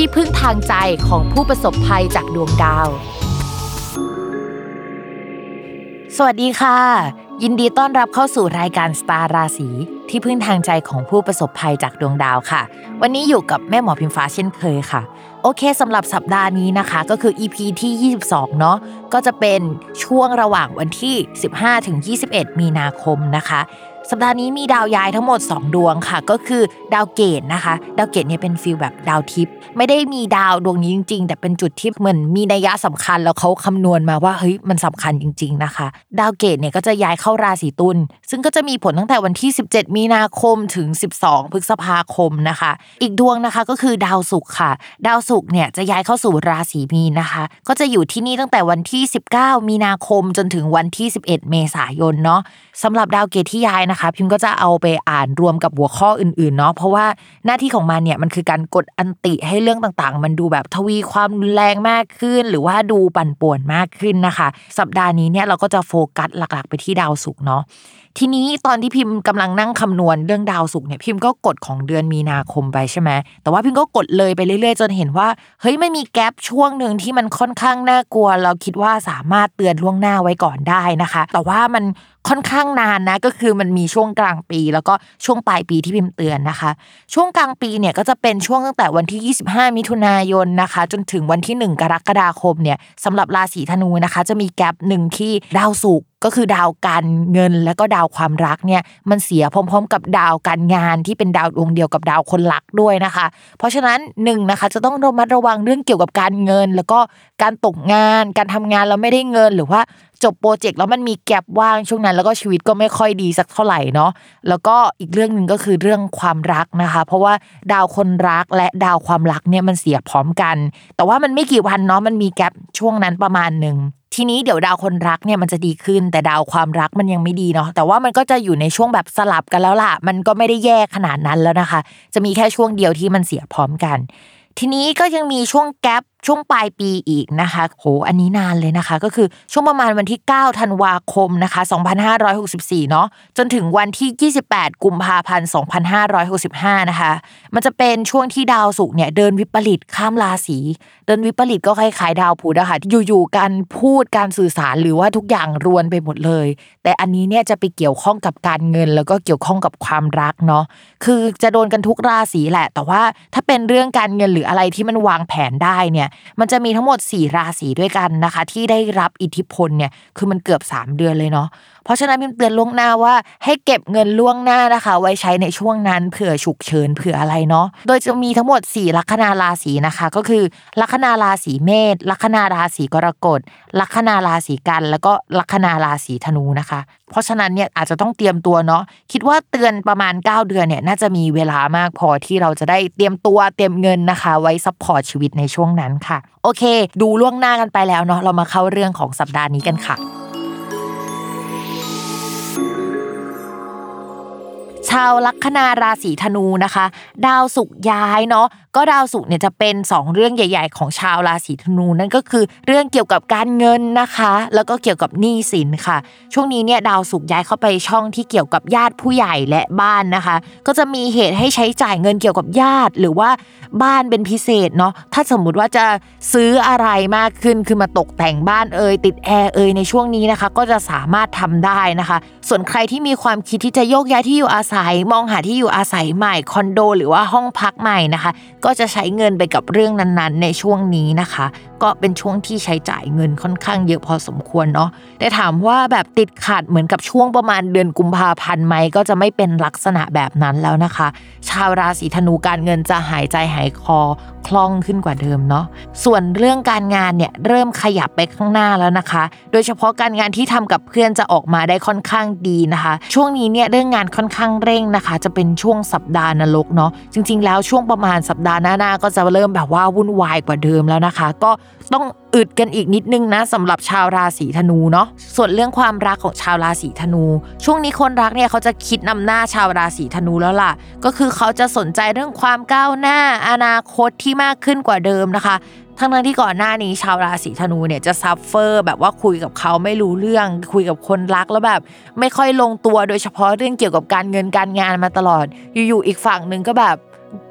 ที่พึ่งทางใจของผู้ประสบภัยจากดวงดาว สวัสดีค่ะ ยินดีต้อนรับเข้าสู่รายการสตาร์ราศีที่พึ่งทางใจของผู้ประสบภัยจากดวงดาวค่ะ วันนี้อยู่กับแม่หมอพิมฟ้าเช่นเคยค่ะ โอเคสำหรับสัปดาห์นี้นะคะ ก็คือ EP ที่ 22 เนาะก็จะเป็นช่วงระหว่างวันที่ 15ถึง21 มีนาคมนะคะ สัปดาห์นี้มีดาวย้ายทั้งหมด 2 ดวงค่ะ ก็คือดาวเกตุนะคะ ดาวเกตุเนี่ยเป็น feel แบบดาวทิพย์ไม่ได้มีดาวดวงนี้จริง ๆ แต่เป็นจุดที่เหมือนมีนัยยะสำคัญแล้วเขาคำนวณมาว่าเฮ้ยมันสำคัญจริง ๆนะคะ ดาวเกตุเนี่ยก็จะย้ายเข้าราศีตุลซึ่งก็จะมีผลตั้งแต่วันที่ 17 มีนาคมถึง 12 พฤษภาคมนะคะ อีกดวงนะคะก็คือดาวศุกร์ค่ะ ดาวศุกร์เนี่ยจะย้ายเข้าสู่ราศีมีนนะคะ ก็จะอยู่ที่นี่ตั้งแต่วันที่ 19 มีนาคมจนถึงวันที่ 11 เมษายนเนาะสำหรับดาวเกตที่ย้ายนะคะพิมก็จะเอาไปอ่านรวมกับหัวข้ออื่นๆเนาะเพราะว่าหน้าที่ของมันเนี่ยมันคือการกดอันติให้เรื่องต่างๆ มันดูแบบทวีความรุนแรงมากขึ้น หรือว่าดูปั่นป่วนมากขึ้นนะคะ สัปดาห์นี้เนี่ยเราก็จะโฟกัสหลักๆ ไปที่ดาวศุกร์เนาะทีนี้ตอนที่พิมพ์กำลังนั่งคำนวณเรื่องดาวศุกร์เนี่ยพิมพ์ก็กดของเดือนมีนาคมไปใช่ไหมแต่ว่าพิมพ์ก็กดเลยไปเรื่อยๆ จนเห็นว่าเฮ้ยไม่มีแกลบช่วงหนึ่งที่มันค่อนข้างน่ากลัว เราคิดว่าสามารถเตือนล่วงหน้าไว้ก่อนได้นะคะ แต่ว่ามัน ค่อนข้างนานนะก็คือมันมีช่วงกลางปี แล้วก็ช่วงปลายปีที่พิมพ์เตือนนะคะ ช่วงกลางปีเนี่ยก็จะเป็นช่วงตั้งแต่วันที่ 25 มิถุนายนนะคะ จนถึงวันที่ 1 กรกฎาคมเนี่ยสำหรับราศีธนูนะคะ จะมีแกลบหนึ่งที่ดาวศุกร์ก็คือดาวการเงินและก็ดาวความรักเนี่ยมันเสียพร้อม ๆ กับดาวการงานที่เป็นดาวดวงเดียวกับดาวคนรักด้วยนะคะ เพราะฉะนั้นหนึ่งนะคะจะต้องระมัดระวังเรื่องเกี่ยวกับการเงิน แล้วก็การตกงาน การทำงานแล้วไม่ได้เงินหรือว่าจบโปรเจกต์แล้วมันมีแกลบว่างช่วงนั้น แล้วก็ชีวิตก็ไม่ค่อยดีสักเท่าไหร่เนาะแล้วก็อีกเรื่องหนึ่งก็คือเรื่องความรักนะคะ เพราะว่าดาวคนรักและดาวความรักเนี่ยมันเสียพร้อมกัน แต่ว่ามันไม่กี่วันเนาะมันมีแกลบช่วงนั้นประมาณหนึ่ง ทีนี้เดี๋ยวดาวคนรักเนี่ยมันจะดีขึ้น แต่ดาวความรักมันยังไม่ดีเนาะแต่ว่ามันก็จะอยู่ในช่วงแบบสลับกันแล้วล่ะ มันก็ไม่ได้แย่ขนาดนั้นแล้วนะคะ จะมีแค่ช่วงเดียวที่มันเสียพร้อมกัน ทีนี้ก็ยังมีช่วงแกลบช่วงปลายปีอีกนะคะโหอันนี้นานเลยนะคะ ก็คือช่วงประมาณวันที่ 9 ธันวาคมนะคะ 2564 เนาะจนถึงวันที่ 28 กุมภาพันธ์ 2565 นะคะ มันจะเป็นช่วงที่ดาวศุกร์เนี่ยเดินวิปริตข้ามราศีเดินวิปริตก็คล้ายๆดาวพุธอะค่ะอยู่ๆการพูดการสื่อสารหรือว่าทุกอย่างรวนไปหมดเลย แต่อันนี้เนี่ยจะไปเกี่ยวข้องกับการเงิน แล้วก็เกี่ยวข้องกับความรักเนาะคือจะโดนกันทุกราศีแหละ แต่ว่าถ้าเป็นเรื่องการเงินหรืออะไรที่มันวางแผนได้เนี่ยมันจะมีทั้งหมด 4 ราศีด้วยกันนะคะ ที่ได้รับอิทธิพลเนี่ยคือมันเกือบ 3 เดือนเลยเนาะ เพราะฉะนั้นพิมเตือนล่วงหน้าว่าให้เก็บเงินล่วงหน้านะคะ ไว้ใช้ในช่วงนั้นเผื่อฉุกเฉินเผื่ออะไรเนาะโดยจะมีทั้งหมด 4 ลัคนาราศีนะคะ ก็คือ ลัคนาราศีเมษลัคนาราศีกรกฎลัคนาราศีกัน แล้วก็ลัคนาราศีธนูนะคะ เพราะฉะนั้นเนี่ยอาจจะต้องเตรียมตัวเนาะคิดว่าเตือนประมาณ 9 เดือนเนี่ยน่าจะมีเวลามากพอที่เราจะได้เตรียมตัวเตรียมเงินนะคะ ไว้ support ชีวิตในช่วงนั้นค่ะ โอเค ดูล่วงหน้ากันไปแล้วเนาะเรามาเข้าเรื่องของสัปดาห์นี้กันค่ะาวลัคนาราศีธนูนะคะ ดาวศุกร์ย้ายเนาะก็ดาวศุกร์เนี่ยจะเป็น 2 เรื่องใหญ่ ๆ ของชาวราศีธนูนั่นก็คือ เรื่องเกี่ยวกับการเงินนะคะ แล้วก็เกี่ยวกับหนี้สินค่ะ ช่วงนี้เนี่ยดาวศุกร์ย้ายเข้าไปช่องที่เกี่ยวกับญาติผู้ใหญ่และบ้านนะคะ ก็จะมีเหตุให้ใช้จ่ายเงินเกี่ยวกับญาติ หรือว่าบ้านเป็นพิเศษเนาะถ้าสมมุติว่าจะซื้ออะไรมากขึ้นคือมาตกแต่งบ้านเอ่ยติดแอร์เอ่ยในช่วงนี้นะคะ ก็จะสามารถทำได้นะคะ ส่วนใครที่มีความคิดที่จะโยกย้ายที่อยู่อาศัยศัยมองหาที่อยู่อาศัยใหม่คอนโด หรือว่าห้องพักใหม่นะคะ ก็จะใช้เงินไปกับเรื่องนั้นๆ ในช่วงนี้นะคะก็เป็นช่วงที่ใช้จ่ายเงินค่อนข้างเยอะพอสมควรเนาะแต่ถามว่าแบบติดขัดเหมือนกับช่วงประมาณเดือนกุมภาพันธ์ไหมก็จะไม่เป็นลักษณะแบบนั้นแล้วนะคะ ชาวราศีธนูการเงินจะหายใจหายคอคล่องขึ้นกว่าเดิมเนาะส่วนเรื่องการงานเนี่ยเริ่มขยับไปข้างหน้าแล้วนะคะ โดยเฉพาะการงานที่ทำกับเพื่อนจะออกมาได้ค่อนข้างดีนะคะ ช่วงนี้เนี่ยเรื่องงานค่อนข้างเร่งนะคะ จะเป็นช่วงสัปดาห์นรกเนาะจริง ๆ แล้วช่วงประมาณสัปดาห์หน้าๆก็จะเริ่มแบบว่าวุ่นวายกว่าเดิมแล้วนะคะ ก็ต้องอึดกันอีกนิดนึงนะสำหรับชาวราศีธนูเนาะส่วนเรื่องความรักของชาวราศีธนู ช่วงนี้คนรักเนี่ยเขาจะคิดนำหน้าชาวราศีธนูแล้วล่ะ ก็คือเขาจะสนใจเรื่องความก้าวหน้าอนาคตที่มากขึ้นกว่าเดิมนะคะทั้งนั้นที่ก่อนหน้านี้ชาวราศีธนูเนี่ยจะ suffer แบบว่าคุยกับเขาไม่รู้เรื่อง คุยกับคนรักแล้วแบบ ไม่ค่อยลงตัวโดยเฉพาะเรื่องเกี่ยวกับการเงินการงานมาตลอด อยู่ๆอีกฝั่งหนึ่งก็แบบ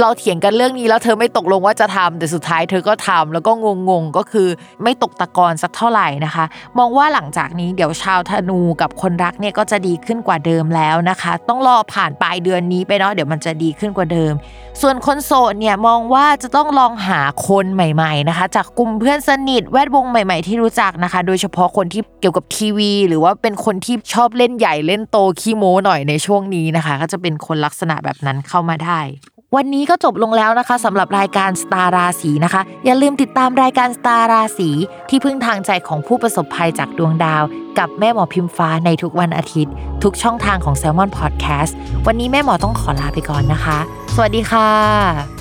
เราเถียงกันเรื่องนี้แล้วเธอไม่ตกลงว่าจะทำแต่สุดท้ายเธอก็ทำแล้วก็งงๆก็คือไม่ตกตะกอนสักเท่าไหร่นะคะ มองว่าหลังจากนี้เดี๋ยวชาวธนูกับคนรักเนี่ยก็จะดีขึ้นกว่าเดิมแล้วนะคะ ต้องรอผ่านปลายเดือนนี้ไปเนาะเดี๋ยวมันจะดีขึ้นกว่าเดิม ส่วนคนโสดเนี่ยมองว่าจะต้องลองหาคนใหม่ ๆนะคะ จากกลุ่มเพื่อนสนิทแวดวงใหม่ ๆ ที่รู้จักนะคะ โดยเฉพาะคนที่เกี่ยวกับทีวี หรือว่าเป็นคนที่ชอบเล่นใหญ่เล่นโตขี้โม้หน่อยในช่วงนี้นะคะ ก็จะเป็นคนลักษณะแบบนั้นเข้ามาได้ วันนี้ก็จบลงแล้วนะคะสำหรับรายการสตาร์ราศีนะคะ อย่าลืมติดตามรายการสตาร์ราศีที่พึ่งทางใจของผู้ประสบภัยจากดวงดาว กับแม่หมอพิมฟ้าในทุกวันอาทิตย์ ทุกช่องทางของ s ซ l m o n Podcast วันนี้แม่หมอต้องขอลาไปก่อนนะคะ สวัสดีค่ะ